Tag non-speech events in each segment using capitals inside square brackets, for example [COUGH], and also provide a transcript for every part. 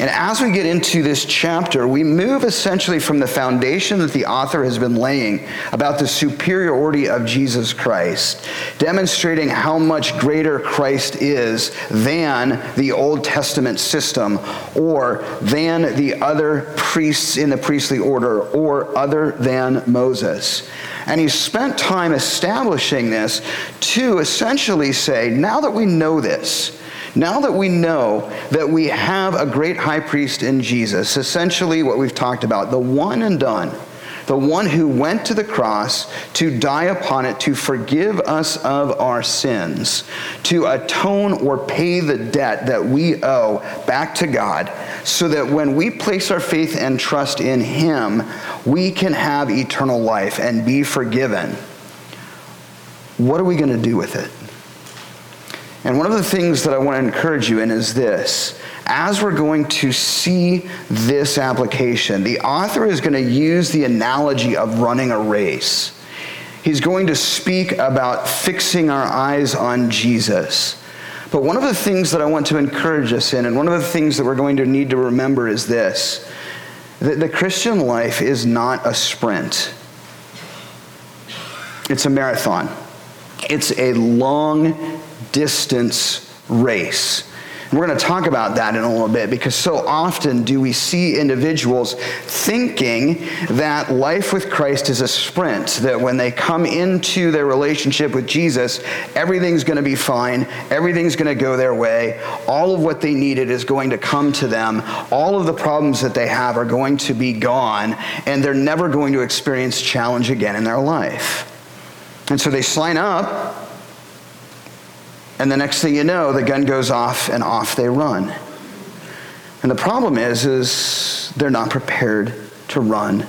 And as we get into this chapter, we move essentially from the foundation that the author has been laying about the superiority of Jesus Christ, demonstrating how much greater Christ is than the Old Testament system or than the other priests in the priestly order or other than Moses. And he spent time establishing this to essentially say, now that we know this, now that we know that we have a great high priest in Jesus, essentially what we've talked about, the one and done, the one who went to the cross to die upon it to forgive us of our sins, to atone or pay the debt that we owe back to God, so that when we place our faith and trust in Him, we can have eternal life and be forgiven. What are we going to do with it? And one of the things that I want to encourage you in is this. As we're going to see this application, the author is going to use the analogy of running a race. He's going to speak about fixing our eyes on Jesus. But one of the things that I want to encourage us in, and one of the things that we're going to need to remember is this that the Christian life is not a sprint, it's a marathon. It's a long distance race. And we're going to talk about that in a little bit because so often do we see individuals thinking that life with Christ is a sprint, that when they come into their relationship with Jesus, everything's going to be fine, everything's going to go their way, all of what they needed is going to come to them, all of the problems that they have are going to be gone, and they're never going to experience challenge again in their life. And so they sign up and the next thing you know, the gun goes off and off they run. And the problem is, is they're not prepared to run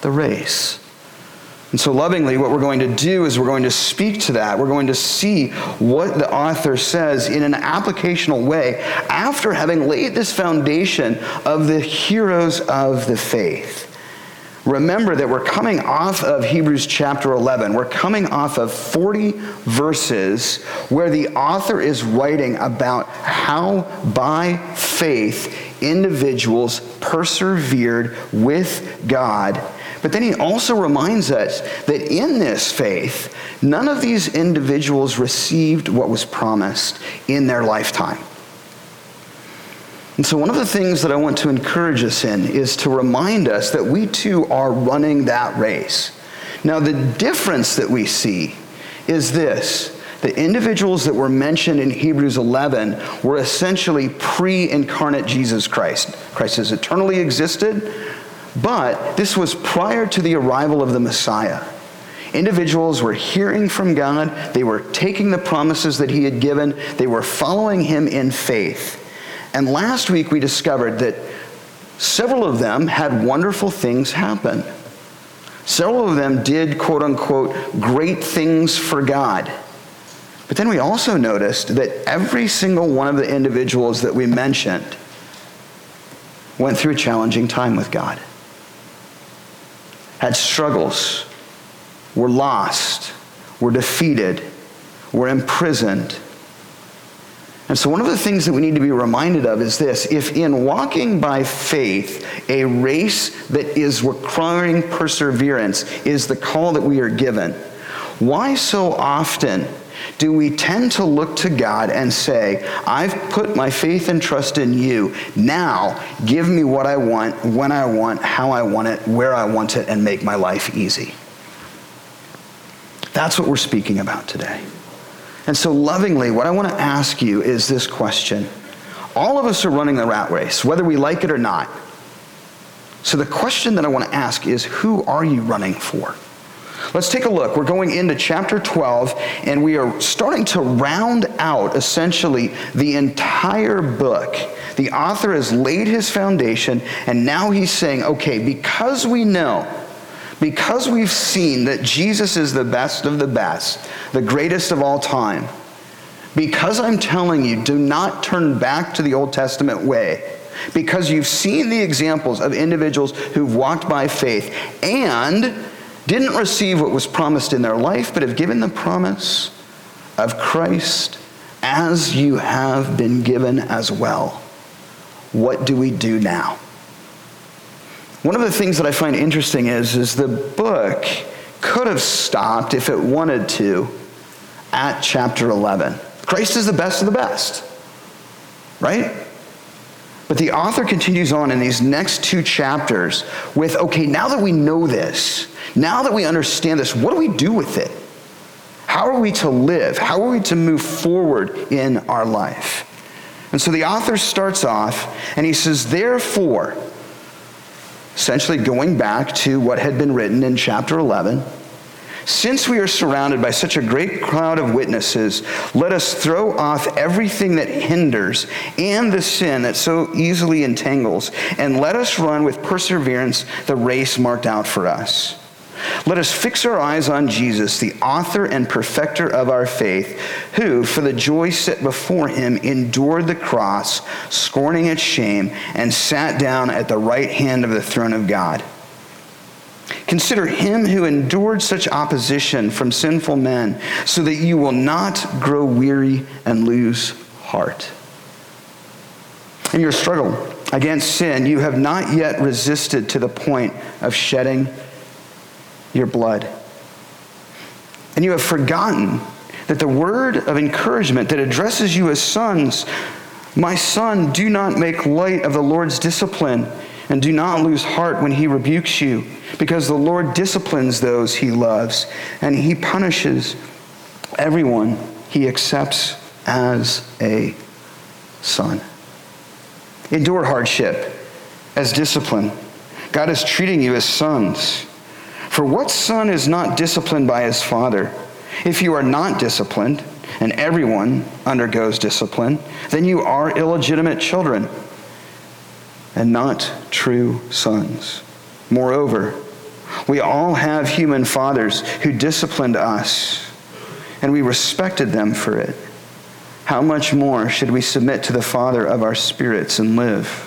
the race. And so, lovingly, what we're going to do is we're going to speak to that. We're going to see what the author says in an applicational way after having laid this foundation of the heroes of the faith. Remember that we're coming off of Hebrews chapter 11. We're coming off of 40 verses where the author is writing about how by faith individuals persevered with God. But then he also reminds us that in this faith, none of these individuals received what was promised in their lifetime. And so, one of the things that I want to encourage us in is to remind us that we too are running that race. Now, the difference that we see is this the individuals that were mentioned in Hebrews 11 were essentially pre incarnate Jesus Christ. Christ has eternally existed, but this was prior to the arrival of the Messiah. Individuals were hearing from God, they were taking the promises that He had given, they were following Him in faith. And last week we discovered that several of them had wonderful things happen. Several of them did, quote unquote, great things for God. But then we also noticed that every single one of the individuals that we mentioned went through a challenging time with God, had struggles, were lost, were defeated, were imprisoned and so, one of the things that we need to be reminded of is this if in walking by faith, a race that is requiring perseverance is the call that we are given, why so often do we tend to look to God and say, I've put my faith and trust in you. Now, give me what I want, when I want, how I want it, where I want it, and make my life easy? That's what we're speaking about today. And so, lovingly, what I want to ask you is this question. All of us are running the rat race, whether we like it or not. So, the question that I want to ask is who are you running for? Let's take a look. We're going into chapter 12, and we are starting to round out essentially the entire book. The author has laid his foundation, and now he's saying, okay, because we know because we've seen that Jesus is the best of the best, the greatest of all time, because I'm telling you, do not turn back to the Old Testament way, because you've seen the examples of individuals who've walked by faith and didn't receive what was promised in their life, but have given the promise of Christ as you have been given as well. what do we do now? One of the things that I find interesting is, is the book could have stopped if it wanted to at chapter 11. Christ is the best of the best, right? But the author continues on in these next two chapters with okay, now that we know this, now that we understand this, what do we do with it? How are we to live? How are we to move forward in our life? And so the author starts off and he says, Therefore, essentially going back to what had been written in chapter 11, since we are surrounded by such a great crowd of witnesses, let us throw off everything that hinders and the sin that so easily entangles, and let us run with perseverance the race marked out for us. Let us fix our eyes on Jesus, the author and perfecter of our faith, who, for the joy set before him, endured the cross, scorning its shame, and sat down at the right hand of the throne of God. Consider him who endured such opposition from sinful men, so that you will not grow weary and lose heart. In your struggle against sin, you have not yet resisted to the point of shedding your blood. And you have forgotten that the word of encouragement that addresses you as sons, my son, do not make light of the Lord's discipline and do not lose heart when he rebukes you, because the Lord disciplines those he loves, and he punishes everyone he accepts as a son. Endure hardship as discipline. God is treating you as sons. For what son is not disciplined by his father? If you are not disciplined, and everyone undergoes discipline, then you are illegitimate children and not true sons. Moreover, we all have human fathers who disciplined us, and we respected them for it. How much more should we submit to the Father of our spirits and live?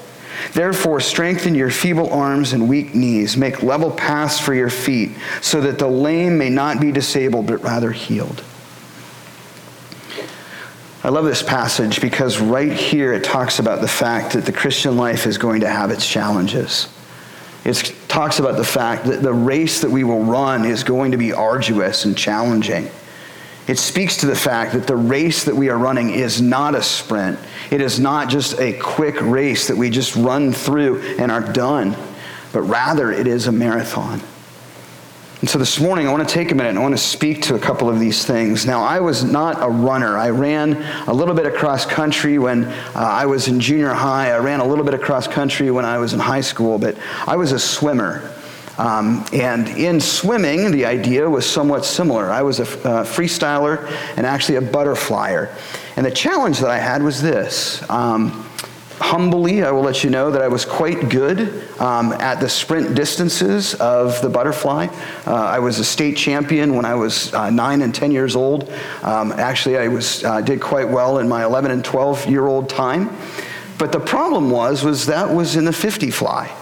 Therefore, strengthen your feeble arms and weak knees. Make level paths for your feet, so that the lame may not be disabled, but rather healed. I love this passage because right here it talks about the fact that the Christian life is going to have its challenges. It talks about the fact that the race that we will run is going to be arduous and challenging. It speaks to the fact that the race that we are running is not a sprint. It is not just a quick race that we just run through and are done, but rather it is a marathon. And so this morning, I want to take a minute and I want to speak to a couple of these things. Now, I was not a runner. I ran a little bit across country when uh, I was in junior high. I ran a little bit across country when I was in high school, but I was a swimmer. Um, and in swimming, the idea was somewhat similar. I was a uh, freestyler and actually a butterflyer. And the challenge that I had was this. Um, humbly, I will let you know that I was quite good um, at the sprint distances of the butterfly. Uh, I was a state champion when I was uh, nine and 10 years old. Um, actually, I was, uh, did quite well in my 11 and 12 year old time. But the problem was, was that was in the 50 fly.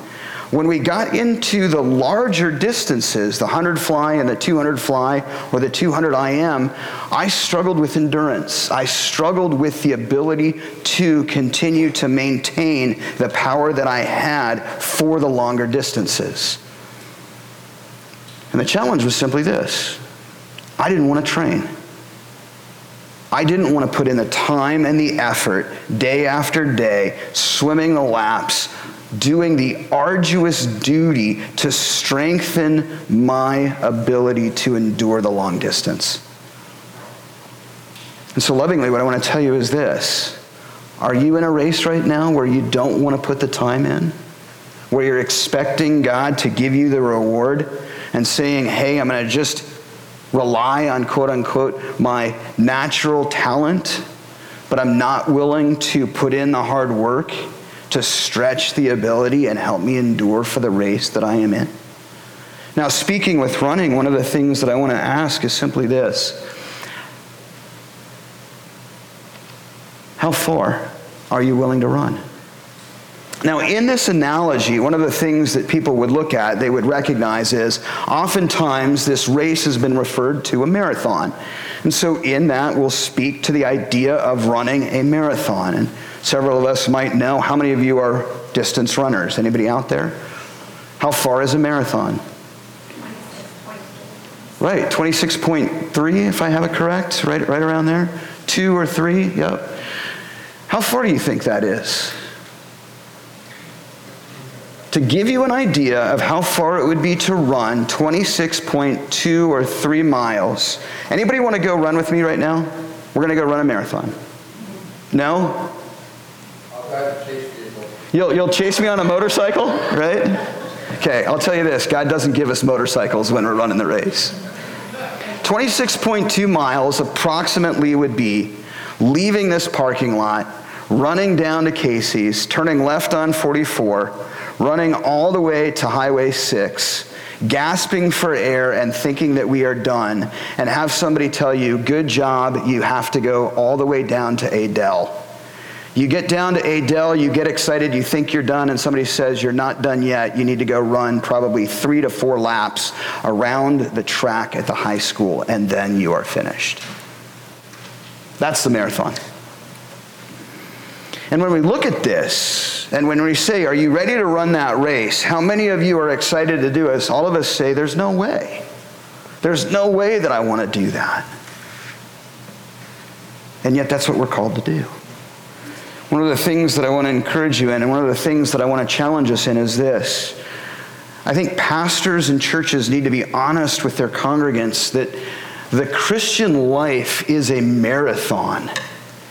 When we got into the larger distances, the 100 fly and the 200 fly or the 200 IM, I struggled with endurance. I struggled with the ability to continue to maintain the power that I had for the longer distances. And the challenge was simply this I didn't want to train. I didn't want to put in the time and the effort day after day, swimming the laps, doing the arduous duty to strengthen my ability to endure the long distance. And so, lovingly, what I want to tell you is this Are you in a race right now where you don't want to put the time in? Where you're expecting God to give you the reward and saying, hey, I'm going to just rely on quote unquote my natural talent, but I'm not willing to put in the hard work to stretch the ability and help me endure for the race that I am in? Now, speaking with running, one of the things that I want to ask is simply this How far are you willing to run? Now, in this analogy, one of the things that people would look at, they would recognize is oftentimes this race has been referred to a marathon. And so, in that, we'll speak to the idea of running a marathon. And several of us might know how many of you are distance runners? Anybody out there? How far is a marathon? Right, 26.3, if I have it correct, right, right around there. Two or three, yep. How far do you think that is? To give you an idea of how far it would be to run 26.2 or 3 miles. Anybody want to go run with me right now? We're going to go run a marathon. No? You'll, you'll chase me on a motorcycle, right? Okay, I'll tell you this God doesn't give us motorcycles when we're running the race. 26.2 miles approximately would be leaving this parking lot, running down to Casey's, turning left on 44, running all the way to Highway 6, gasping for air and thinking that we are done, and have somebody tell you, Good job, you have to go all the way down to Adel. You get down to Adel, you get excited, you think you're done, and somebody says you're not done yet. You need to go run probably three to four laps around the track at the high school, and then you are finished. That's the marathon. And when we look at this, and when we say, Are you ready to run that race? How many of you are excited to do it? All of us say, There's no way. There's no way that I want to do that. And yet, that's what we're called to do. One of the things that I want to encourage you in, and one of the things that I want to challenge us in, is this. I think pastors and churches need to be honest with their congregants that the Christian life is a marathon.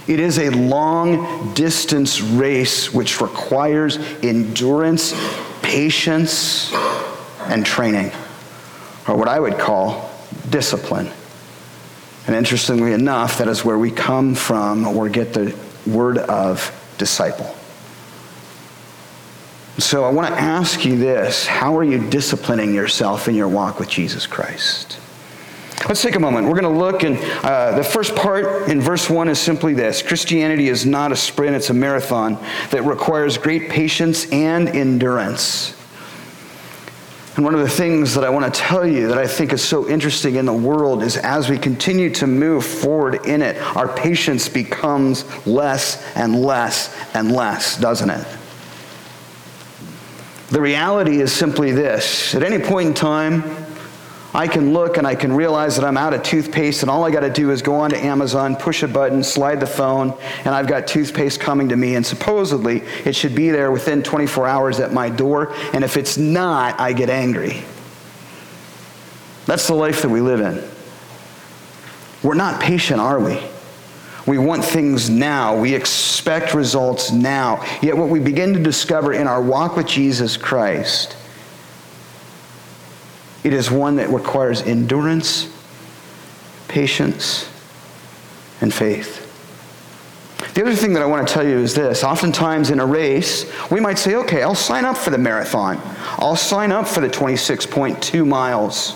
It is a long distance race which requires endurance, patience, and training, or what I would call discipline. And interestingly enough, that is where we come from or get the word of disciple. So I want to ask you this how are you disciplining yourself in your walk with Jesus Christ? Let's take a moment. We're going to look, and uh, the first part in verse 1 is simply this Christianity is not a sprint, it's a marathon that requires great patience and endurance. And one of the things that I want to tell you that I think is so interesting in the world is as we continue to move forward in it, our patience becomes less and less and less, doesn't it? The reality is simply this at any point in time, I can look and I can realize that I'm out of toothpaste, and all I got to do is go onto Amazon, push a button, slide the phone, and I've got toothpaste coming to me. And supposedly it should be there within 24 hours at my door. And if it's not, I get angry. That's the life that we live in. We're not patient, are we? We want things now. We expect results now. Yet, what we begin to discover in our walk with Jesus Christ it is one that requires endurance, patience, and faith. The other thing that I want to tell you is this. Oftentimes in a race, we might say, okay, I'll sign up for the marathon. I'll sign up for the 26.2 miles.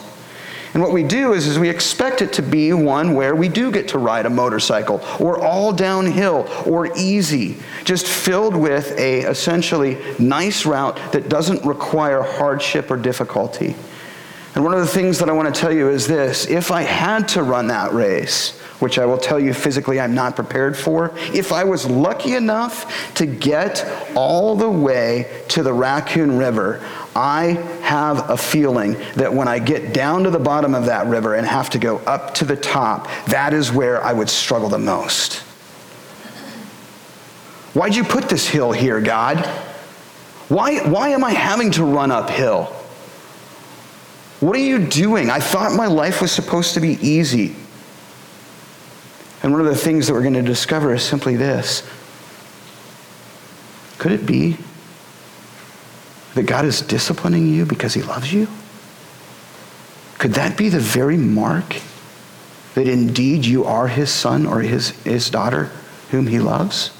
And what we do is, is we expect it to be one where we do get to ride a motorcycle or all downhill or easy, just filled with a essentially nice route that doesn't require hardship or difficulty. And one of the things that I want to tell you is this if I had to run that race, which I will tell you physically I'm not prepared for, if I was lucky enough to get all the way to the Raccoon River, I have a feeling that when I get down to the bottom of that river and have to go up to the top, that is where I would struggle the most. Why'd you put this hill here, God? Why, why am I having to run uphill? What are you doing? I thought my life was supposed to be easy. And one of the things that we're going to discover is simply this Could it be that God is disciplining you because he loves you? Could that be the very mark that indeed you are his son or his, his daughter whom he loves?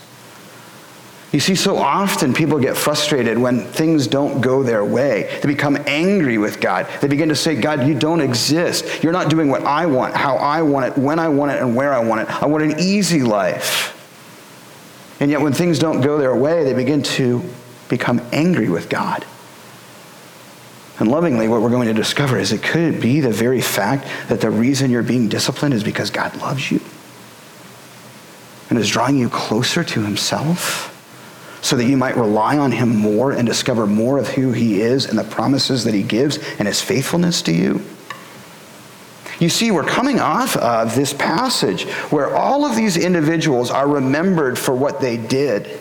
You see, so often people get frustrated when things don't go their way. They become angry with God. They begin to say, God, you don't exist. You're not doing what I want, how I want it, when I want it, and where I want it. I want an easy life. And yet, when things don't go their way, they begin to become angry with God. And lovingly, what we're going to discover is it could be the very fact that the reason you're being disciplined is because God loves you and is drawing you closer to Himself so that you might rely on him more and discover more of who he is and the promises that he gives and his faithfulness to you? You see, we're coming off of this passage where all of these individuals are remembered for what they did.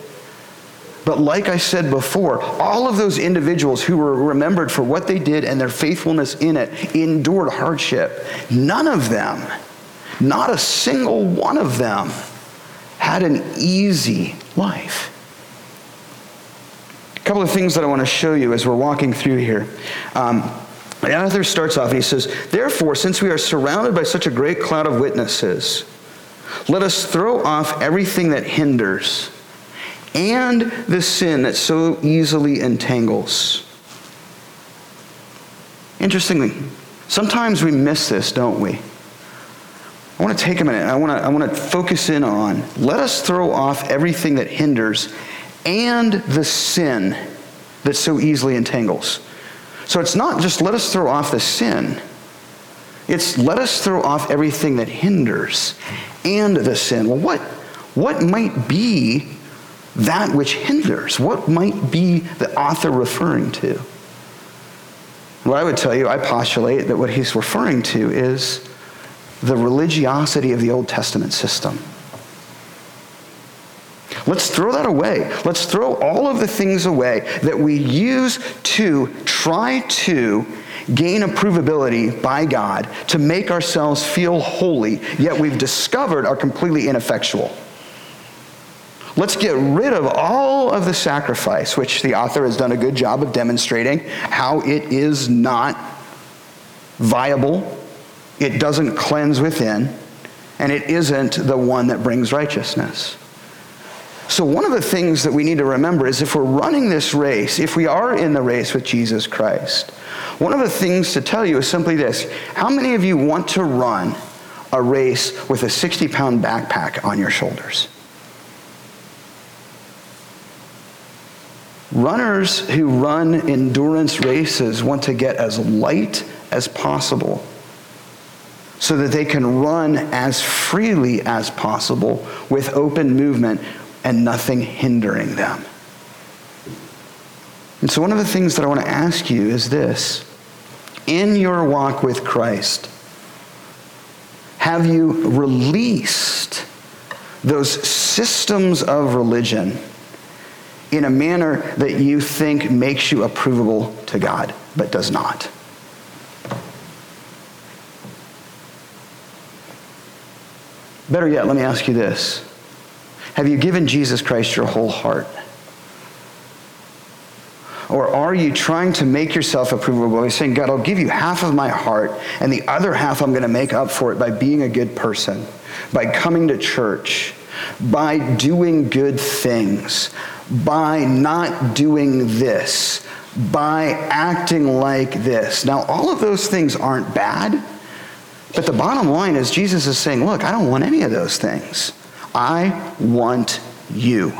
But like I said before, all of those individuals who were remembered for what they did and their faithfulness in it endured hardship. None of them, not a single one of them, had an easy life. Couple of things that I want to show you as we're walking through here. Um, starts off and he says, Therefore, since we are surrounded by such a great cloud of witnesses, let us throw off everything that hinders and the sin that so easily entangles. Interestingly, sometimes we miss this, don't we? I want to take a minute. I want to, I want to focus in on let us throw off everything that hinders and the sin that so easily entangles. So it's not just let us throw off the sin, it's let us throw off everything that hinders and the sin. Well, what, what might be that which hinders? What might be the author referring to? Well, I would tell you, I postulate that what he's referring to is the religiosity of the Old Testament system. Let's throw that away. Let's throw all of the things away that we use to try to gain approvability by God to make ourselves feel holy, yet we've discovered are completely ineffectual. Let's get rid of all of the sacrifice, which the author has done a good job of demonstrating how it is not viable, it doesn't cleanse within, and it isn't the one that brings righteousness. So, one of the things that we need to remember is if we're running this race, if we are in the race with Jesus Christ, one of the things to tell you is simply this How many of you want to run a race with a 60 pound backpack on your shoulders? Runners who run endurance races want to get as light as possible so that they can run as freely as possible with open movement and nothing hindering them. And so, one of the things that I want to ask you is this In your walk with Christ, have you released those systems of religion in a manner that you think makes you approvable to God, but does not? Better yet, let me ask you this have you given Jesus Christ your whole heart? Or are you trying to make yourself approvable by saying, God, I'll give you half of my heart, and the other half I'm going to make up for it by being a good person, by coming to church, by doing good things, by not doing this, by acting like this. Now, all of those things aren't bad, but the bottom line is Jesus is saying, Look, I don't want any of those things. I want you.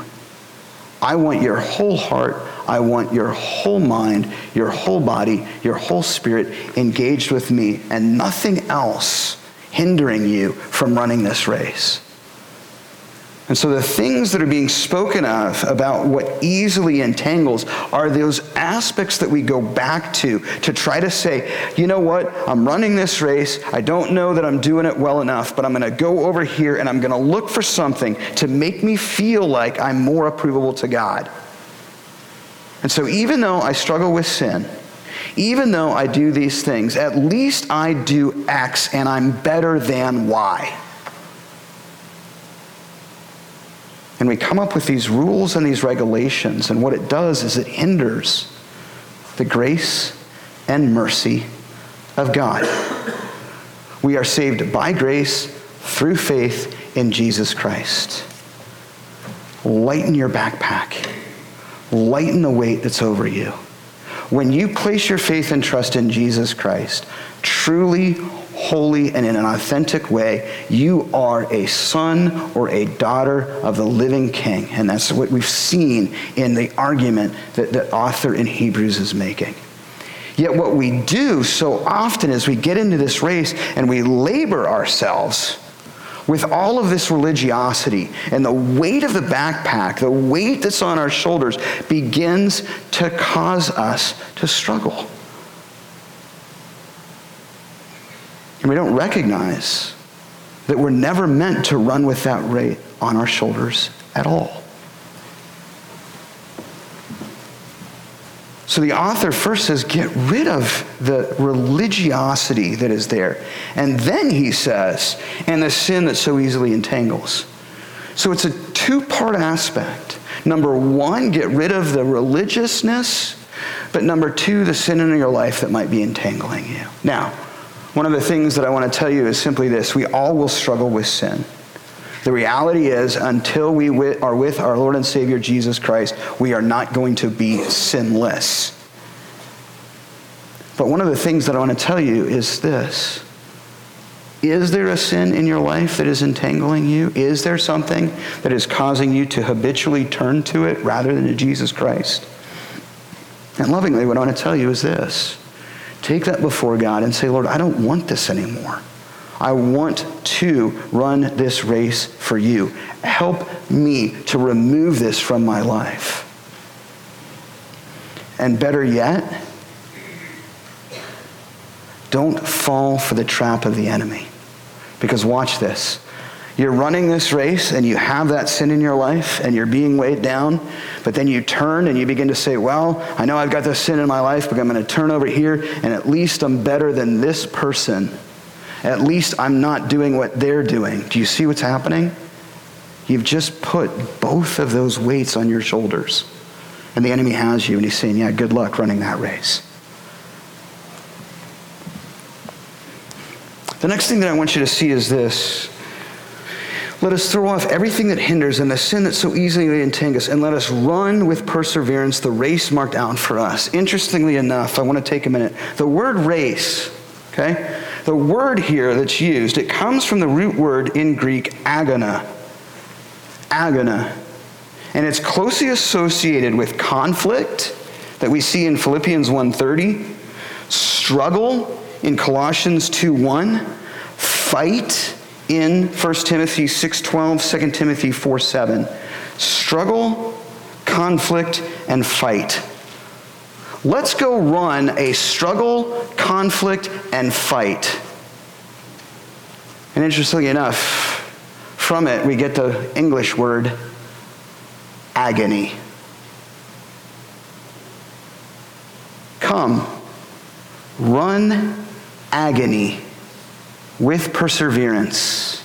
I want your whole heart. I want your whole mind, your whole body, your whole spirit engaged with me, and nothing else hindering you from running this race. And so the things that are being spoken of about what easily entangles are those aspects that we go back to to try to say, you know what, I'm running this race. I don't know that I'm doing it well enough, but I'm going to go over here and I'm going to look for something to make me feel like I'm more approvable to God. And so even though I struggle with sin, even though I do these things, at least I do X and I'm better than Y. And we come up with these rules and these regulations, and what it does is it hinders the grace and mercy of God. We are saved by grace through faith in Jesus Christ. lighten your backpack, lighten the weight that's over you. When you place your faith and trust in Jesus Christ, truly, holy, and in an authentic way, you are a son or a daughter of the living king. And that's what we've seen in the argument that the author in Hebrews is making. Yet, what we do so often is we get into this race and we labor ourselves with all of this religiosity and the weight of the backpack, the weight that's on our shoulders, begins to cause us to struggle. And we don't recognize that we're never meant to run with that weight on our shoulders at all. So the author first says, get rid of the religiosity that is there. And then he says, and the sin that so easily entangles. So it's a two part aspect. Number one, get rid of the religiousness. But number two, the sin in your life that might be entangling you. Now, one of the things that I want to tell you is simply this we all will struggle with sin. The reality is, until we are with our Lord and Savior Jesus Christ, we are not going to be sinless. But one of the things that I want to tell you is this Is there a sin in your life that is entangling you? Is there something that is causing you to habitually turn to it rather than to Jesus Christ? And lovingly, what I want to tell you is this take that before God and say, Lord, I don't want this anymore. I want to run this race for you. Help me to remove this from my life. And better yet, don't fall for the trap of the enemy. Because watch this. You're running this race and you have that sin in your life and you're being weighed down, but then you turn and you begin to say, Well, I know I've got this sin in my life, but I'm going to turn over here and at least I'm better than this person. At least I'm not doing what they're doing. Do you see what's happening? You've just put both of those weights on your shoulders. And the enemy has you, and he's saying, Yeah, good luck running that race. The next thing that I want you to see is this. Let us throw off everything that hinders and the sin that so easily entangles, and let us run with perseverance the race marked out for us. Interestingly enough, I want to take a minute. The word race, okay? The word here that's used, it comes from the root word in Greek, agona. Agona. And it's closely associated with conflict that we see in Philippians 1:30, struggle in Colossians 2:1, fight in 1 Timothy 6:12, 2 Timothy 4:7. Struggle, conflict, and fight. Let's go run a struggle, conflict, and fight. And interestingly enough, from it we get the English word agony. Come, run agony with perseverance.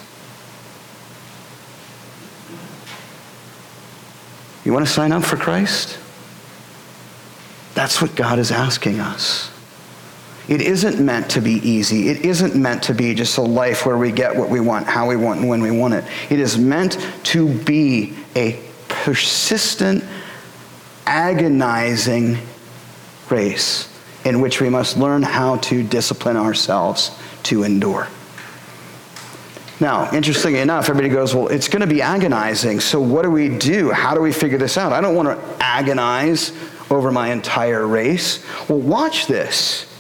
You want to sign up for Christ? That's what God is asking us. It isn't meant to be easy. It isn't meant to be just a life where we get what we want, how we want, and when we want it. It is meant to be a persistent, agonizing race in which we must learn how to discipline ourselves to endure. Now, interestingly enough, everybody goes, Well, it's going to be agonizing. So, what do we do? How do we figure this out? I don't want to agonize over my entire race. Well, watch this.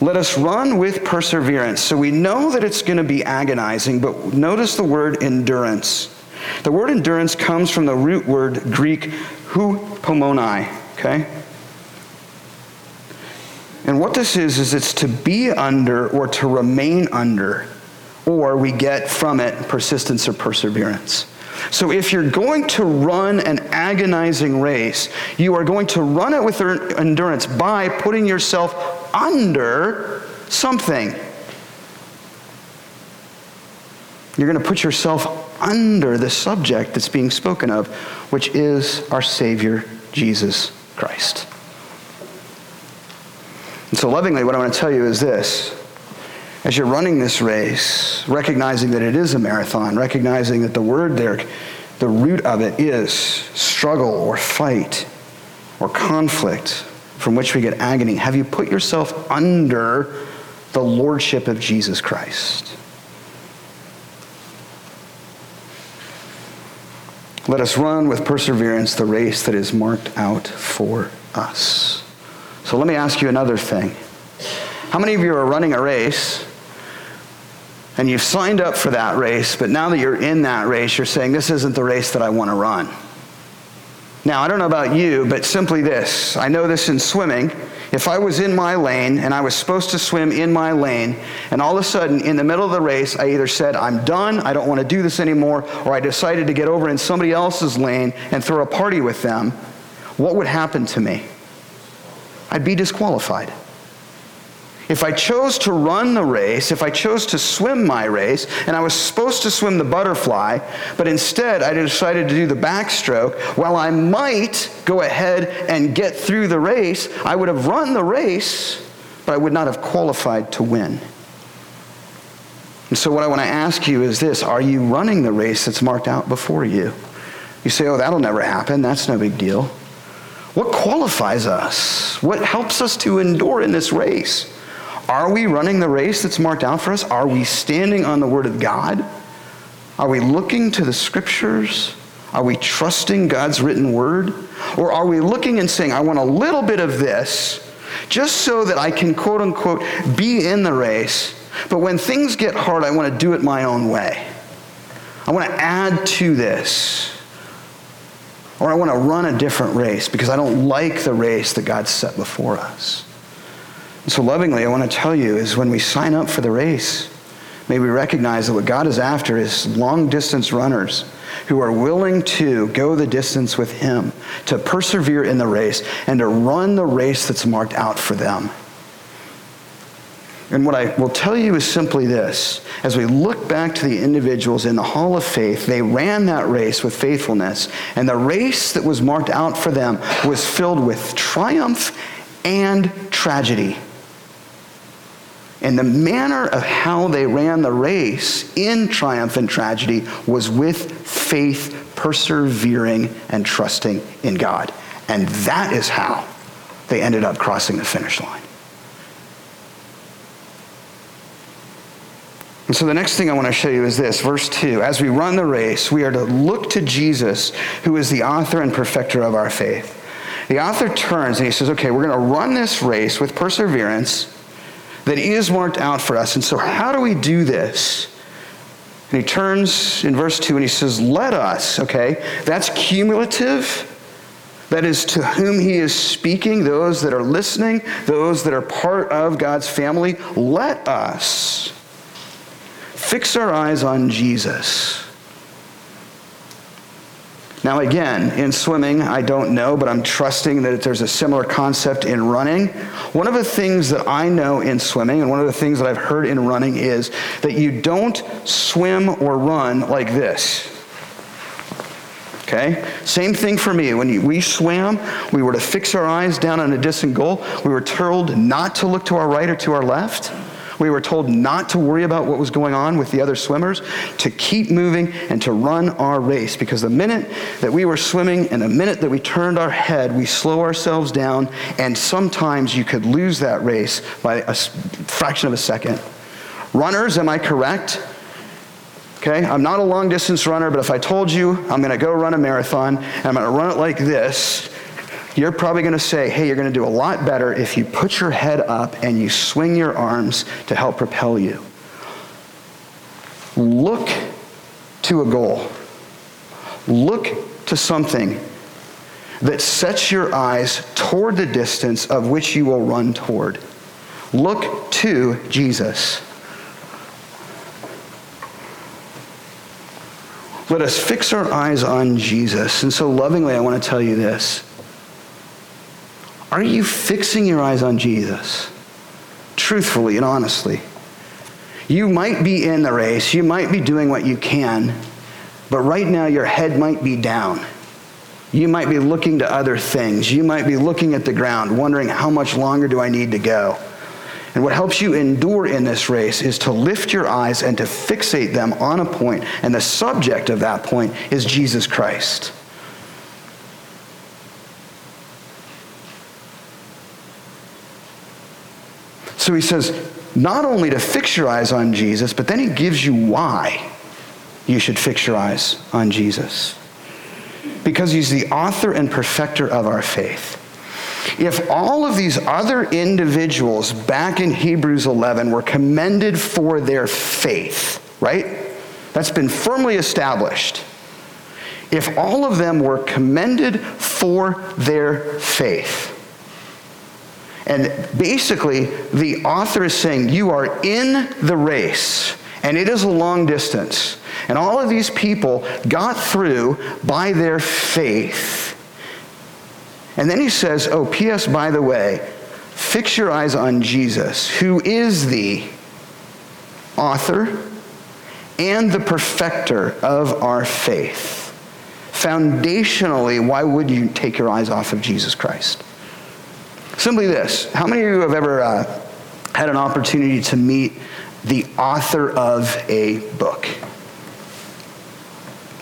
Let us run with perseverance. So we know that it's going to be agonizing, but notice the word endurance. The word endurance comes from the root word Greek hupomoni, okay? And what this is, is it's to be under or to remain under, or we get from it persistence or perseverance. So if you're going to run an agonizing race, you are going to run it with endurance by putting yourself under something. You're going to put yourself under the subject that's being spoken of, which is our Savior, Jesus Christ. And so, lovingly, what I want to tell you is this as you're running this race, recognizing that it is a marathon, recognizing that the word there the root of it is struggle or fight or conflict from which we get agony? Have you put yourself under the lordship of Jesus Christ? Let us run with perseverance the race that is marked out for us. So let me ask you another thing. How many of you are running a race and you've signed up for that race, but now that you're in that race, you're saying, This isn't the race that I want to run? Now, I don't know about you, but simply this I know this in swimming. If I was in my lane and I was supposed to swim in my lane, and all of a sudden in the middle of the race, I either said, I'm done, I don't want to do this anymore, or I decided to get over in somebody else's lane and throw a party with them, what would happen to me? I'd be disqualified. If I chose to run the race, if I chose to swim my race, and I was supposed to swim the butterfly, but instead I decided to do the backstroke, while I might go ahead and get through the race, I would have run the race, but I would not have qualified to win. And so, what I want to ask you is this Are you running the race that's marked out before you? You say, Oh, that'll never happen. That's no big deal. What qualifies us? What helps us to endure in this race? Are we running the race that's marked out for us? Are we standing on the Word of God? Are we looking to the Scriptures? Are we trusting God's written Word? Or are we looking and saying, I want a little bit of this just so that I can, quote unquote, be in the race, but when things get hard, I want to do it my own way? I want to add to this. Or I want to run a different race because I don't like the race that God set before us. So, lovingly, I want to tell you is when we sign up for the race, may we recognize that what God is after is long distance runners who are willing to go the distance with Him, to persevere in the race, and to run the race that's marked out for them. And what I will tell you is simply this. As we look back to the individuals in the hall of faith, they ran that race with faithfulness. And the race that was marked out for them was filled with triumph and tragedy. And the manner of how they ran the race in triumph and tragedy was with faith, persevering, and trusting in God. And that is how they ended up crossing the finish line. And so the next thing I want to show you is this, verse 2. As we run the race, we are to look to Jesus, who is the author and perfecter of our faith. The author turns and he says, Okay, we're going to run this race with perseverance that is marked out for us. And so, how do we do this? And he turns in verse 2 and he says, Let us, okay? That's cumulative. That is to whom he is speaking, those that are listening, those that are part of God's family. Let us fix our eyes on Jesus now, again, in swimming, I don't know, but I'm trusting that there's a similar concept in running. One of the things that I know in swimming, and one of the things that I've heard in running, is that you don't swim or run like this. Okay? Same thing for me. When we swam, we were to fix our eyes down on a distant goal. We were told not to look to our right or to our left. We were told not to worry about what was going on with the other swimmers, to keep moving and to run our race. Because the minute that we were swimming and the minute that we turned our head, we slow ourselves down, and sometimes you could lose that race by a fraction of a second. Runners, am I correct? Okay, I'm not a long distance runner, but if I told you I'm going to go run a marathon and I'm going to run it like this, you're probably going to say, hey, you're going to do a lot better if you put your head up and you swing your arms to help propel you. Look to a goal. Look to something that sets your eyes toward the distance of which you will run toward. Look to Jesus. Let us fix our eyes on Jesus. And so lovingly, I want to tell you this are you fixing your eyes on Jesus? Truthfully and honestly. You might be in the race, you might be doing what you can, but right now your head might be down. You might be looking to other things. You might be looking at the ground, wondering how much longer do I need to go? And what helps you endure in this race is to lift your eyes and to fixate them on a point, and the subject of that point is Jesus Christ. So he says, not only to fix your eyes on Jesus, but then he gives you why you should fix your eyes on Jesus. Because he's the author and perfecter of our faith. If all of these other individuals back in Hebrews 11 were commended for their faith, right? That's been firmly established. If all of them were commended for their faith, and basically, the author is saying, You are in the race, and it is a long distance. And all of these people got through by their faith. And then he says, Oh, P.S., by the way, fix your eyes on Jesus, who is the author and the perfecter of our faith. Foundationally, why would you take your eyes off of Jesus Christ? Simply this How many of you have ever uh, had an opportunity to meet the author of a book?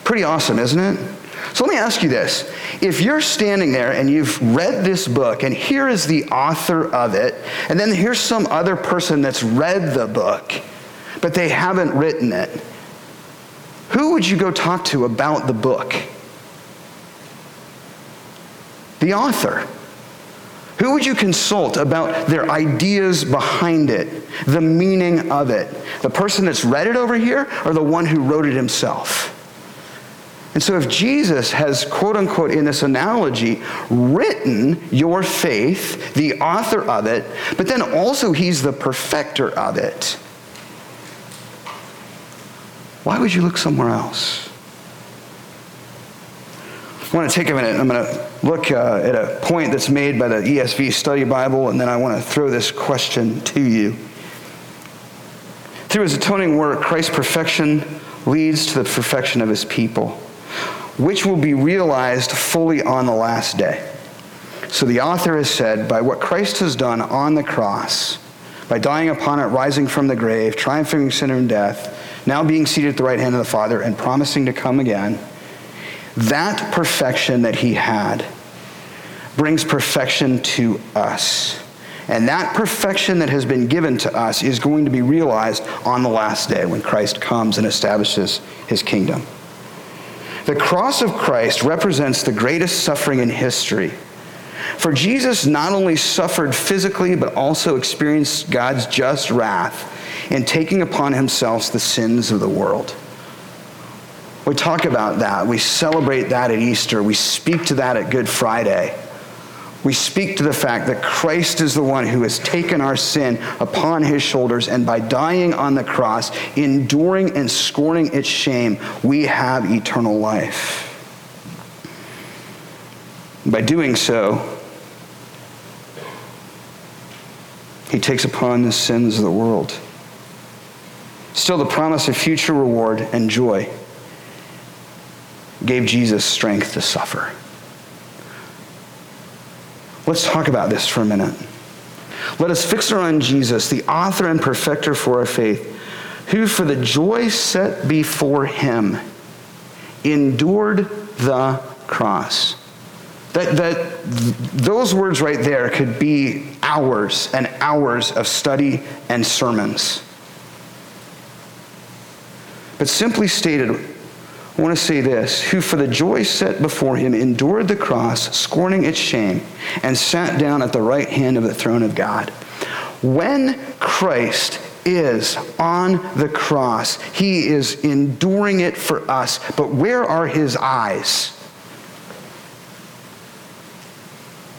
Pretty awesome, isn't it? So let me ask you this. If you're standing there and you've read this book, and here is the author of it, and then here's some other person that's read the book, but they haven't written it, who would you go talk to about the book? The author. Who would you consult about their ideas behind it, the meaning of it? The person that's read it over here or the one who wrote it himself? And so, if Jesus has, quote unquote, in this analogy, written your faith, the author of it, but then also he's the perfecter of it, why would you look somewhere else? I want to take a minute. I'm going to look uh, at a point that's made by the ESV Study Bible, and then I want to throw this question to you. Through his atoning work, Christ's perfection leads to the perfection of his people, which will be realized fully on the last day. So the author has said, by what Christ has done on the cross, by dying upon it, rising from the grave, triumphing sin and death, now being seated at the right hand of the Father, and promising to come again that perfection that he had brings perfection to us. And that perfection that has been given to us is going to be realized on the last day when Christ comes and establishes his kingdom. The cross of Christ represents the greatest suffering in history. For Jesus not only suffered physically, but also experienced God's just wrath in taking upon himself the sins of the world. We talk about that. We celebrate that at Easter. We speak to that at Good Friday. We speak to the fact that Christ is the one who has taken our sin upon his shoulders, and by dying on the cross, enduring and scorning its shame, we have eternal life. By doing so, he takes upon the sins of the world. Still, the promise of future reward and joy gave Jesus strength to suffer. Let's talk about this for a minute. Let us fix our on Jesus, the author and perfecter for our faith, who for the joy set before him endured the cross. That, that those words right there could be hours and hours of study and sermons. But simply stated, I want to say this who for the joy set before him endured the cross, scorning its shame, and sat down at the right hand of the throne of God. When Christ is on the cross, he is enduring it for us. But where are his eyes?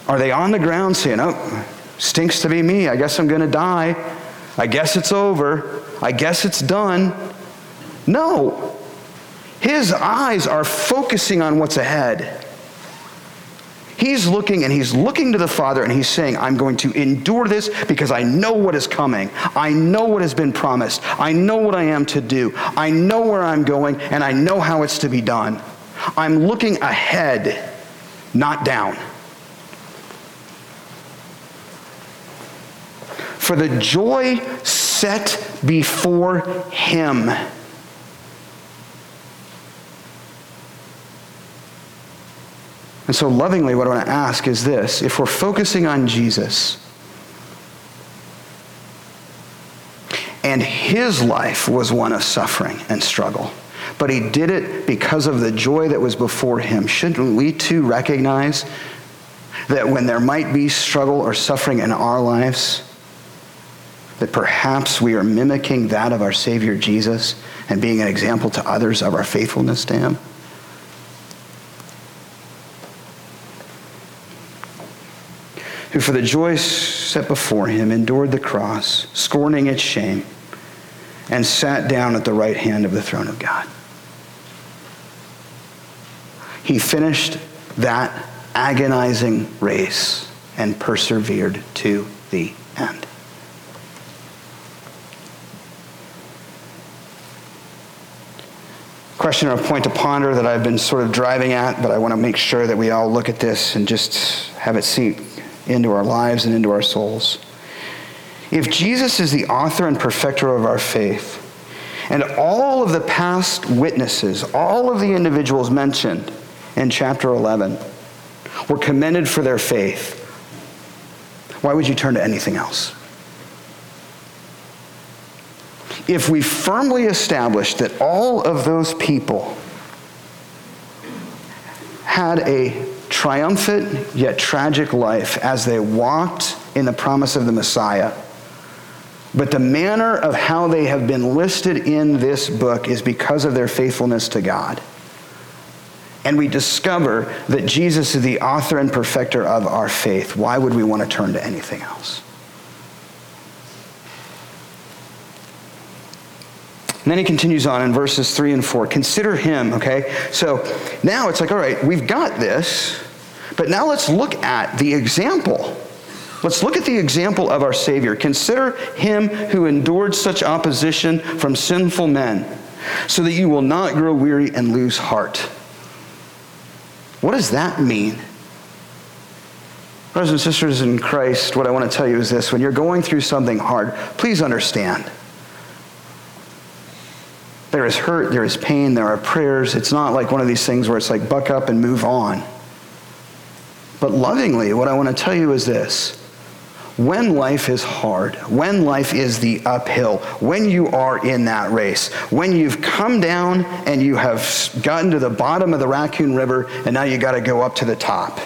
Are they on the ground saying, Oh, stinks to be me. I guess I'm going to die. I guess it's over. I guess it's done. No. His eyes are focusing on what's ahead. He's looking and he's looking to the Father and he's saying, I'm going to endure this because I know what is coming. I know what has been promised. I know what I am to do. I know where I'm going and I know how it's to be done. I'm looking ahead, not down. for the joy set before him. And so, lovingly, what I want to ask is this if we're focusing on Jesus and his life was one of suffering and struggle, but he did it because of the joy that was before him, shouldn't we too recognize that when there might be struggle or suffering in our lives, that perhaps we are mimicking that of our Savior Jesus and being an example to others of our faithfulness to him? Who for the joy set before him endured the cross, scorning its shame, and sat down at the right hand of the throne of God. He finished that agonizing race and persevered to the end. Question or point to ponder that I've been sort of driving at, but I want to make sure that we all look at this and just have it sink into our lives and into our souls. If Jesus is the author and perfecter of our faith, and all of the past witnesses, all of the individuals mentioned in chapter 11, were commended for their faith, why would you turn to anything else? If we firmly establish that all of those people had a triumphant yet tragic life as they walked in the promise of the Messiah. But the manner of how they have been listed in this book is because of their faithfulness to God. And we discover that Jesus is the author and perfecter of our faith. Why would we want to turn to anything else? And then he continues on in verses 3 and 4. Consider him, okay? So now it's like, all right, we've got this, but now let's look at the example. Let's look at the example of our Savior. Consider him who endured such opposition from sinful men, so that you will not grow weary and lose heart. What does that mean? Brothers and sisters in Christ, what I want to tell you is this when you're going through something hard, please understand there is hurt, there is pain, there are prayers. It's not like one of these things where it's like buck up and move on. But lovingly, what I want to tell you is this. When life is hard, when life is the uphill, when you are in that race, when you've come down and you have gotten to the bottom of the Raccoon River and now you got to go up to the top.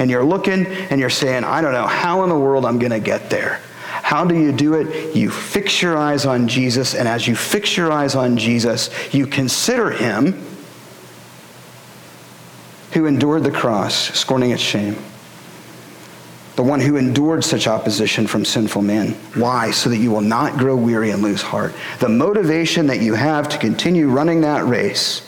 And you're looking and you're saying, I don't know how in the world I'm going to get there. How do you do it? You fix your eyes on Jesus, and as you fix your eyes on Jesus, you consider him who endured the cross, scorning its shame. The one who endured such opposition from sinful men. Why? So that you will not grow weary and lose heart. The motivation that you have to continue running that race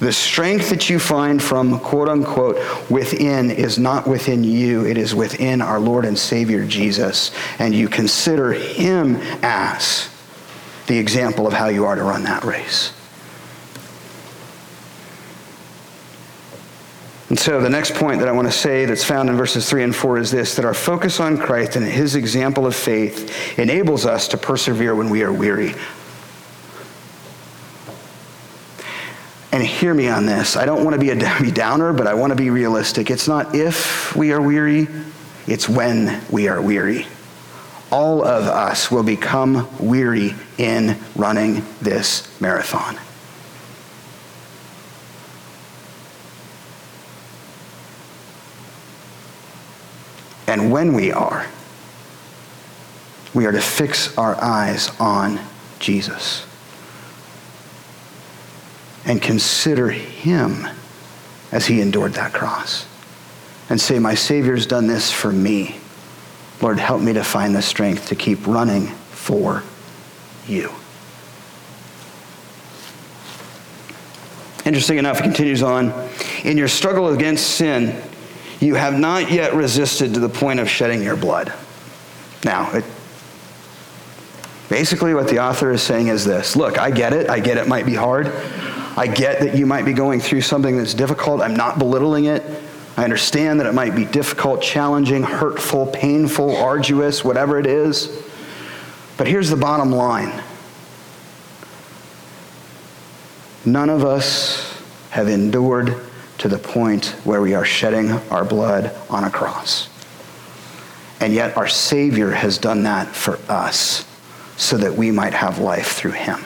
the strength that you find from quote unquote within is not within you, it is within our Lord and Savior Jesus. And you consider Him as the example of how you are to run that race. And so the next point that I want to say that's found in verses 3 and 4 is this that our focus on Christ and his example of faith enables us to persevere when we are weary. And hear me on this. I don't want to be a [LAUGHS] Debbie Downer, but I want to be realistic. It's not if we are weary, it's when we are weary. All of us will become weary in running this marathon. And when we are, we are to fix our eyes on Jesus and consider him as he endured that cross and say, My Savior's done this for me. Lord, help me to find the strength to keep running for you. Interesting enough, it continues on. In your struggle against sin, you have not yet resisted to the point of shedding your blood. Now, it, basically, what the author is saying is this Look, I get it. I get it might be hard. I get that you might be going through something that's difficult. I'm not belittling it. I understand that it might be difficult, challenging, hurtful, painful, arduous, whatever it is. But here's the bottom line none of us have endured to the point where we are shedding our blood on a cross. And yet, our Savior has done that for us so that we might have life through Him.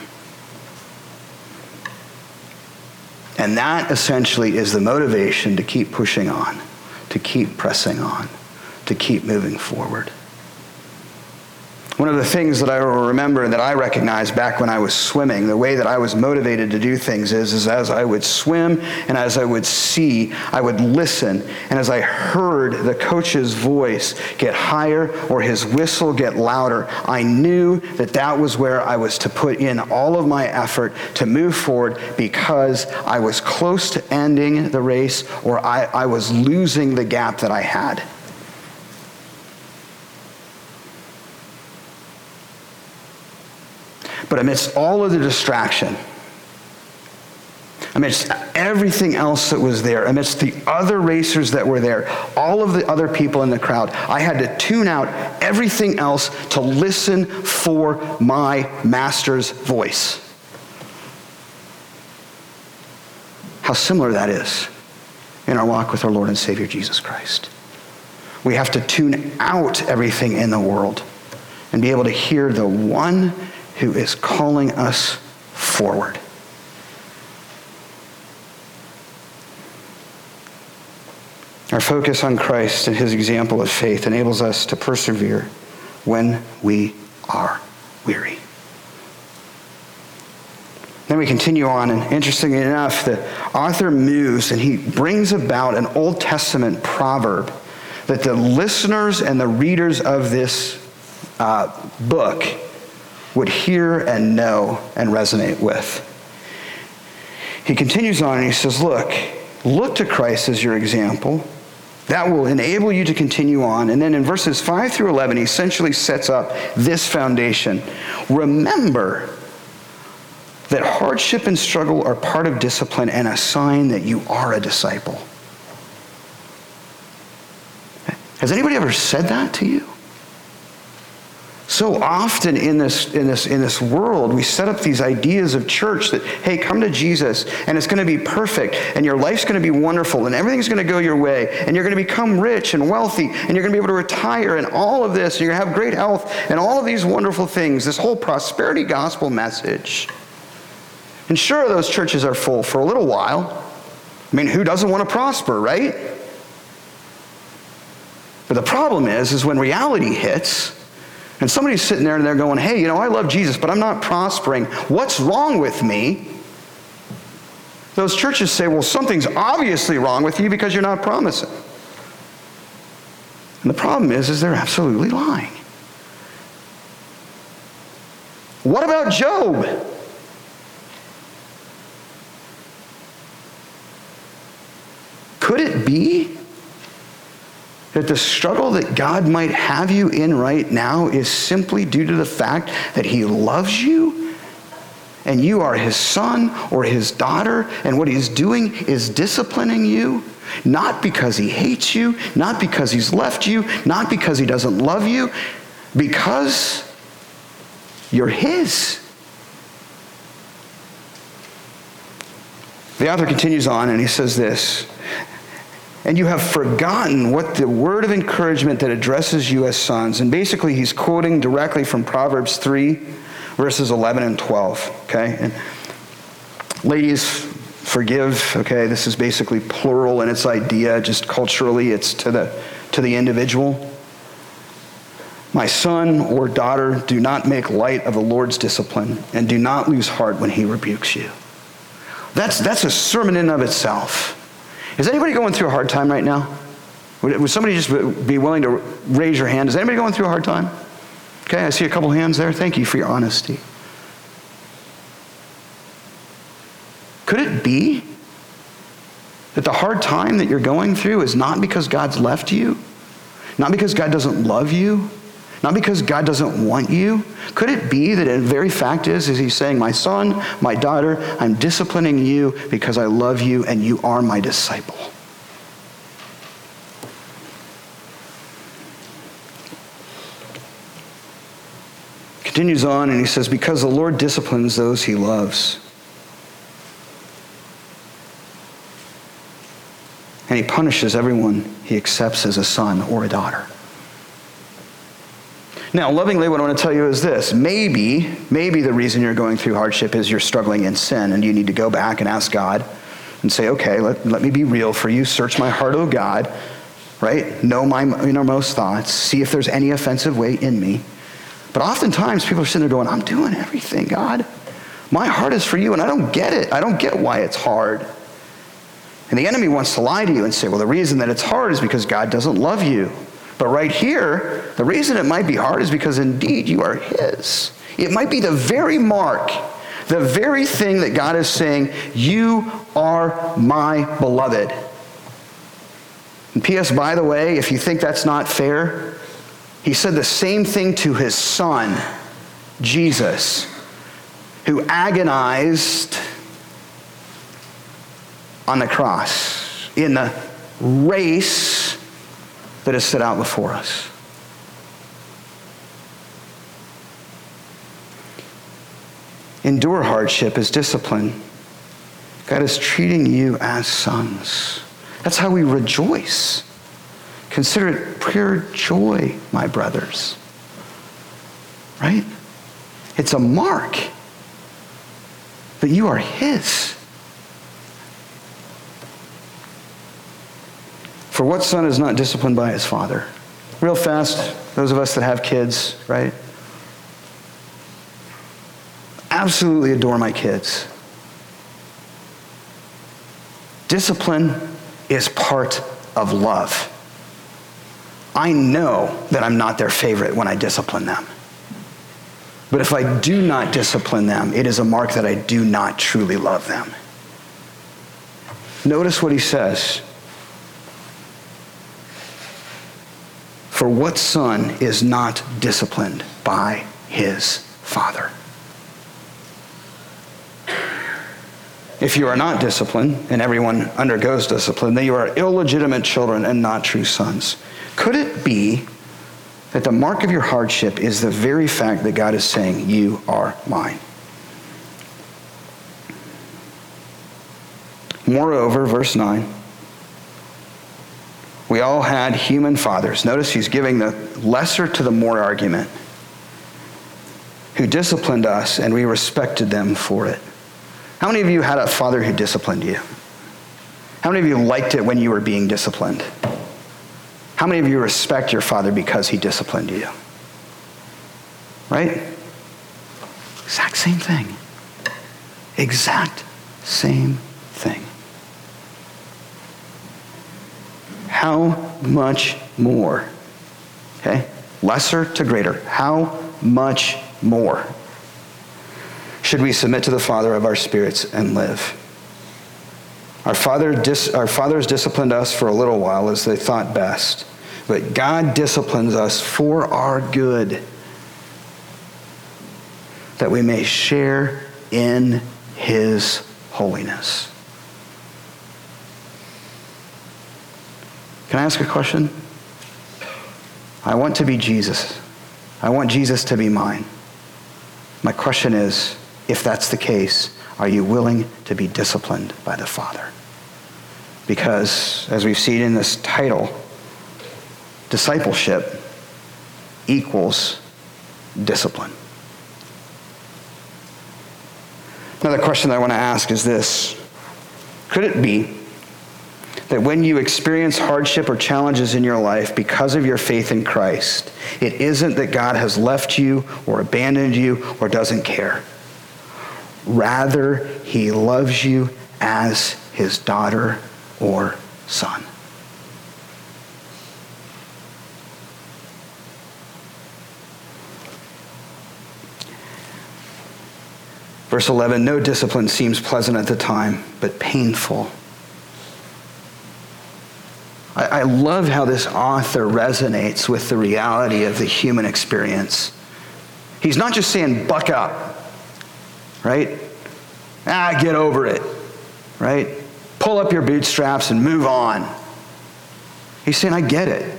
And that essentially is the motivation to keep pushing on, to keep pressing on, to keep moving forward. One of the things that I remember and that I recognized back when I was swimming, the way that I was motivated to do things is, is as I would swim and as I would see, I would listen. And as I heard the coach's voice get higher or his whistle get louder, I knew that that was where I was to put in all of my effort to move forward because I was close to ending the race or I, I was losing the gap that I had. But amidst all of the distraction, amidst everything else that was there, amidst the other racers that were there, all of the other people in the crowd, I had to tune out everything else to listen for my master's voice. How similar that is in our walk with our Lord and Savior Jesus Christ. We have to tune out everything in the world and be able to hear the one who is calling us forward. Our focus on Christ and his example of faith enables us to persevere when we are weary. Then we continue on, and interestingly enough, the author moves and he brings about an Old Testament proverb that the listeners and the readers of this uh, book would hear and know and resonate with. He continues on and he says, Look, look to Christ as your example. That will enable you to continue on. And then in verses 5 through 11, he essentially sets up this foundation. Remember that hardship and struggle are part of discipline and a sign that you are a disciple. Has anybody ever said that to you? So often in this, in, this, in this world, we set up these ideas of church that, hey, come to Jesus and it's going to be perfect and your life's going to be wonderful and everything's going to go your way and you're going to become rich and wealthy and you're going to be able to retire and all of this and you're going to have great health and all of these wonderful things, this whole prosperity gospel message. And sure, those churches are full for a little while. I mean, who doesn't want to prosper, right? But the problem is, is when reality hits, and somebody's sitting there and they're going, hey, you know, I love Jesus, but I'm not prospering. What's wrong with me? Those churches say, well, something's obviously wrong with you because you're not promising. And the problem is, is they're absolutely lying. What about Job? Could it be that the struggle that God might have you in right now is simply due to the fact that He loves you and you are His son or His daughter, and what He's doing is disciplining you, not because He hates you, not because He's left you, not because He doesn't love you, because you're His. The author continues on and he says this and you have forgotten what the word of encouragement that addresses you as sons. And basically, he's quoting directly from Proverbs 3, verses 11 and 12. Okay? And ladies, forgive. Okay? This is basically plural in its idea, just culturally, it's to the, to the individual. My son or daughter, do not make light of the Lord's discipline, and do not lose heart when he rebukes you. That's, that's a sermon in of itself. Is anybody going through a hard time right now? Would, would somebody just be willing to raise your hand? Is anybody going through a hard time? Okay, I see a couple hands there. Thank you for your honesty. Could it be that the hard time that you're going through is not because God's left you, not because God doesn't love you, not because God doesn't want you. Could it be that the very fact is, is he's saying, my son, my daughter, I'm disciplining you because I love you and you are my disciple. Continues on and he says, Because the Lord disciplines those he loves. And he punishes everyone he accepts as a son or a daughter. Now, lovingly, what I want to tell you is this. Maybe, maybe the reason you're going through hardship is you're struggling in sin and you need to go back and ask God and say, okay, let, let me be real for you. Search my heart, O God, right? Know my innermost thoughts. See if there's any offensive way in me. But oftentimes people are sitting there going, I'm doing everything, God. My heart is for you, and I don't get it. I don't get why it's hard. And the enemy wants to lie to you and say, well, the reason that it's hard is because God doesn't love you. But right here, the reason it might be hard is because indeed you are His. It might be the very mark, the very thing that God is saying, You are my beloved. And P.S., by the way, if you think that's not fair, He said the same thing to His Son, Jesus, who agonized on the cross in the race that is set out before us. Endure hardship as discipline. God is treating you as sons. That's how we rejoice. Consider it pure joy, my brothers. Right? It's a mark that you are His. For what son is not disciplined by his father? Real fast, those of us that have kids, right? Absolutely adore my kids. Discipline is part of love. I know that I'm not their favorite when I discipline them. But if I do not discipline them, it is a mark that I do not truly love them. Notice what he says For what son is not disciplined by his father? If you are not disciplined, and everyone undergoes discipline, then you are illegitimate children and not true sons. Could it be that the mark of your hardship is the very fact that God is saying, You are mine? Moreover, verse 9. We all had human fathers. Notice he's giving the lesser to the more argument, who disciplined us and we respected them for it. How many of you had a father who disciplined you? How many of you liked it when you were being disciplined? How many of you respect your father because he disciplined you? Right? Exact same thing. Exact same thing. How much more? Okay? Lesser to greater. How much more should we submit to the Father of our spirits and live? Our, father dis- our fathers disciplined us for a little while as they thought best, but God disciplines us for our good, that we may share in his holiness. Can I ask a question? I want to be Jesus. I want Jesus to be mine. My question is if that's the case, are you willing to be disciplined by the Father? Because, as we've seen in this title, discipleship equals discipline. Another question that I want to ask is this Could it be that when you experience hardship or challenges in your life because of your faith in Christ, it isn't that God has left you or abandoned you or doesn't care. Rather, he loves you as his daughter or son. Verse 11 No discipline seems pleasant at the time, but painful I, love how this author resonates with the reality of the human experience. He's not just saying, buck up, right? Ah, get over it, right? Pull up your bootstraps and move on. He's saying, I get it.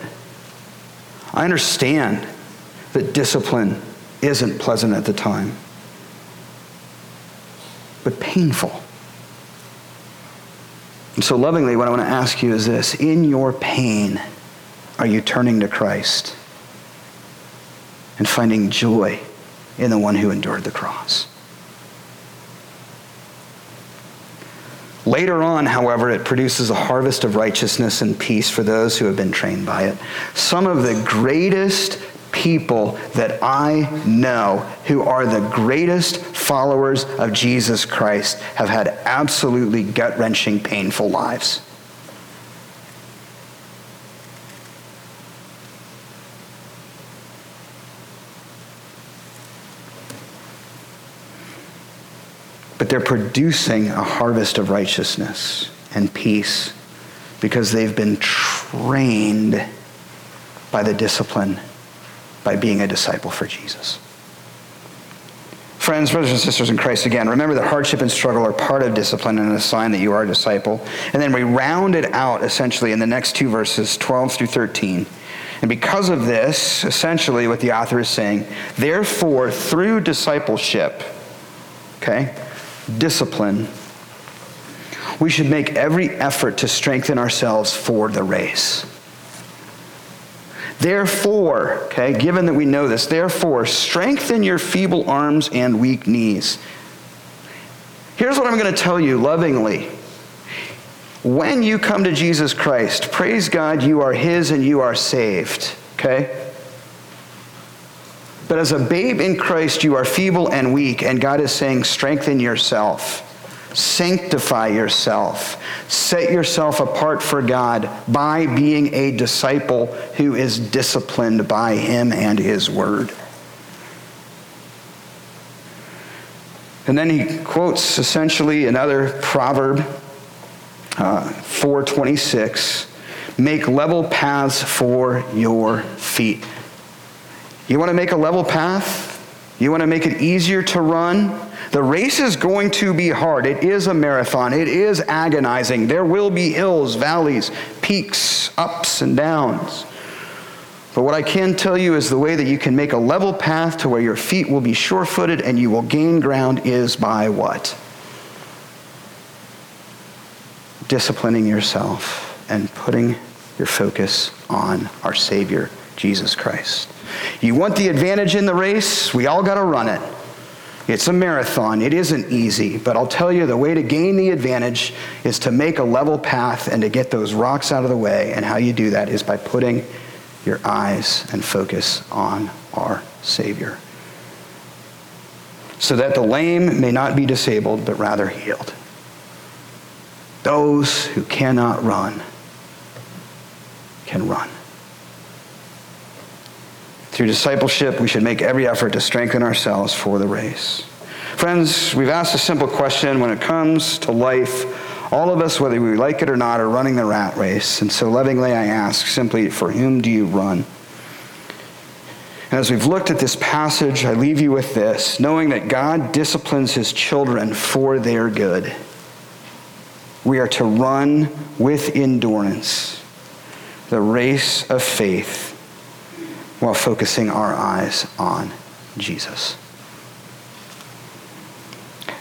I understand that discipline isn't pleasant at the time, but painful. And so, lovingly, what I want to ask you is this In your pain, are you turning to Christ and finding joy in the one who endured the cross? Later on, however, it produces a harvest of righteousness and peace for those who have been trained by it. Some of the greatest people that I know who are the greatest followers of Jesus Christ have had absolutely gut wrenching, painful lives. but they're producing a harvest of righteousness and peace because they've been trained by the discipline by being a disciple for Jesus. Friends, brothers and sisters in Christ, again, remember that hardship and struggle are part of discipline and a sign that you are a disciple. And then we round it out essentially in the next two verses, 12 through 13. And because of this, essentially what the author is saying, therefore, through discipleship, okay, discipline, we should make every effort to strengthen ourselves for the race. Therefore, okay, given that we know this, therefore, strengthen your feeble arms and weak knees. Here's what I'm going to tell you lovingly. When you come to Jesus Christ, praise God, you are His and you are saved, okay? But as a babe in Christ, you are feeble and weak, and God is saying, strengthen yourself. Sanctify yourself. Set yourself apart for God by being a disciple who is disciplined by Him and His Word. And then he quotes essentially another proverb, uh, 426 Make level paths for your feet. You want to make a level path? You want to make it easier to run? The race is going to be hard. It is a marathon. It is agonizing. There will be hills, valleys, peaks, ups and downs. But what I can tell you is the way that you can make a level path to where your feet will be sure footed and you will gain ground is by what? Disciplining yourself and putting your focus on our Savior, Jesus Christ. You want the advantage in the race? We all got to run it. It's a marathon. It isn't easy, but I'll tell you the way to gain the advantage is to make a level path and to get those rocks out of the way. And how you do that is by putting your eyes and focus on our Savior. So that the lame may not be disabled, but rather healed. Those who cannot run can run. Through discipleship, we should make every effort to strengthen ourselves for the race. Friends, we've asked a simple question when it comes to life. All of us, whether we like it or not, are running the rat race. And so lovingly I ask simply, for whom do you run? And as we've looked at this passage, I leave you with this knowing that God disciplines his children for their good. We are to run with endurance the race of faith while focusing our eyes on Jesus.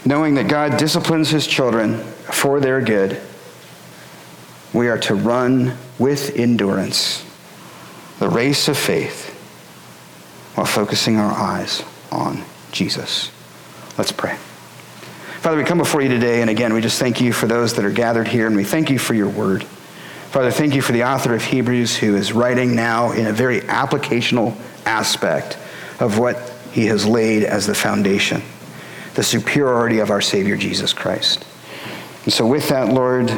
Knowing that God disciplines his children for their good, we are to run with endurance the race of faith while focusing our eyes on Jesus. Let's pray. Father, we come before you today, and again, we just thank you for those that are gathered here, and we thank you for your word. Father, thank you for the author of Hebrews who is writing now in a very applicational aspect of what he has laid as the foundation the superiority of our Savior Jesus Christ. And so, with that, Lord,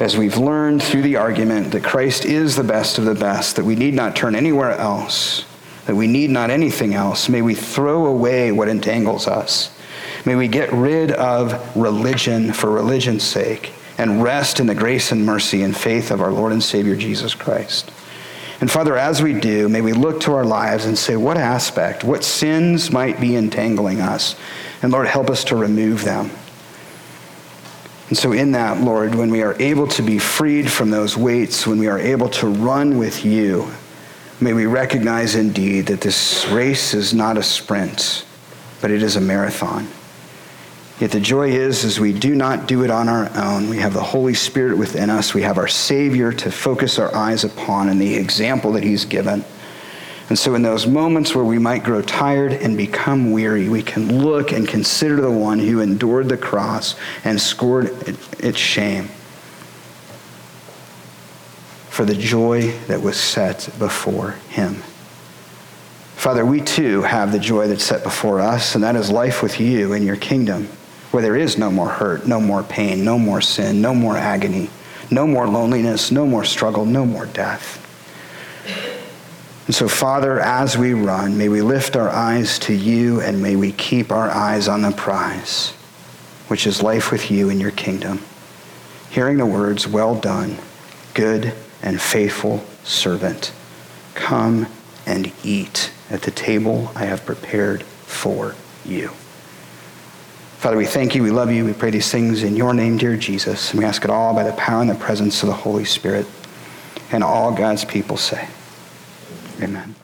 as we've learned through the argument that Christ is the best of the best, that we need not turn anywhere else, that we need not anything else, may we throw away what entangles us. May we get rid of religion for religion's sake and rest in the grace and mercy and faith of our Lord and Savior Jesus Christ. And Father, as we do, may we look to our lives and say, what aspect, what sins might be entangling us? And Lord, help us to remove them. And so, in that, Lord, when we are able to be freed from those weights, when we are able to run with you, May we recognize indeed that this race is not a sprint, but it is a marathon. Yet the joy is, as we do not do it on our own, we have the Holy Spirit within us. We have our Savior to focus our eyes upon and the example that He's given. And so, in those moments where we might grow tired and become weary, we can look and consider the one who endured the cross and scored its shame for the joy that was set before him. Father, we too have the joy that's set before us, and that is life with you in your kingdom where there is no more hurt, no more pain, no more sin, no more agony, no more loneliness, no more struggle, no more death. And so, Father, as we run, may we lift our eyes to you and may we keep our eyes on the prize, which is life with you in your kingdom. Hearing the words, Well done, good and faithful servant, come and eat at the table I have prepared for you. Father, we thank you. We love you. We pray these things in your name, dear Jesus. And we ask it all by the power and the presence of the Holy Spirit. And all God's people say, Amen.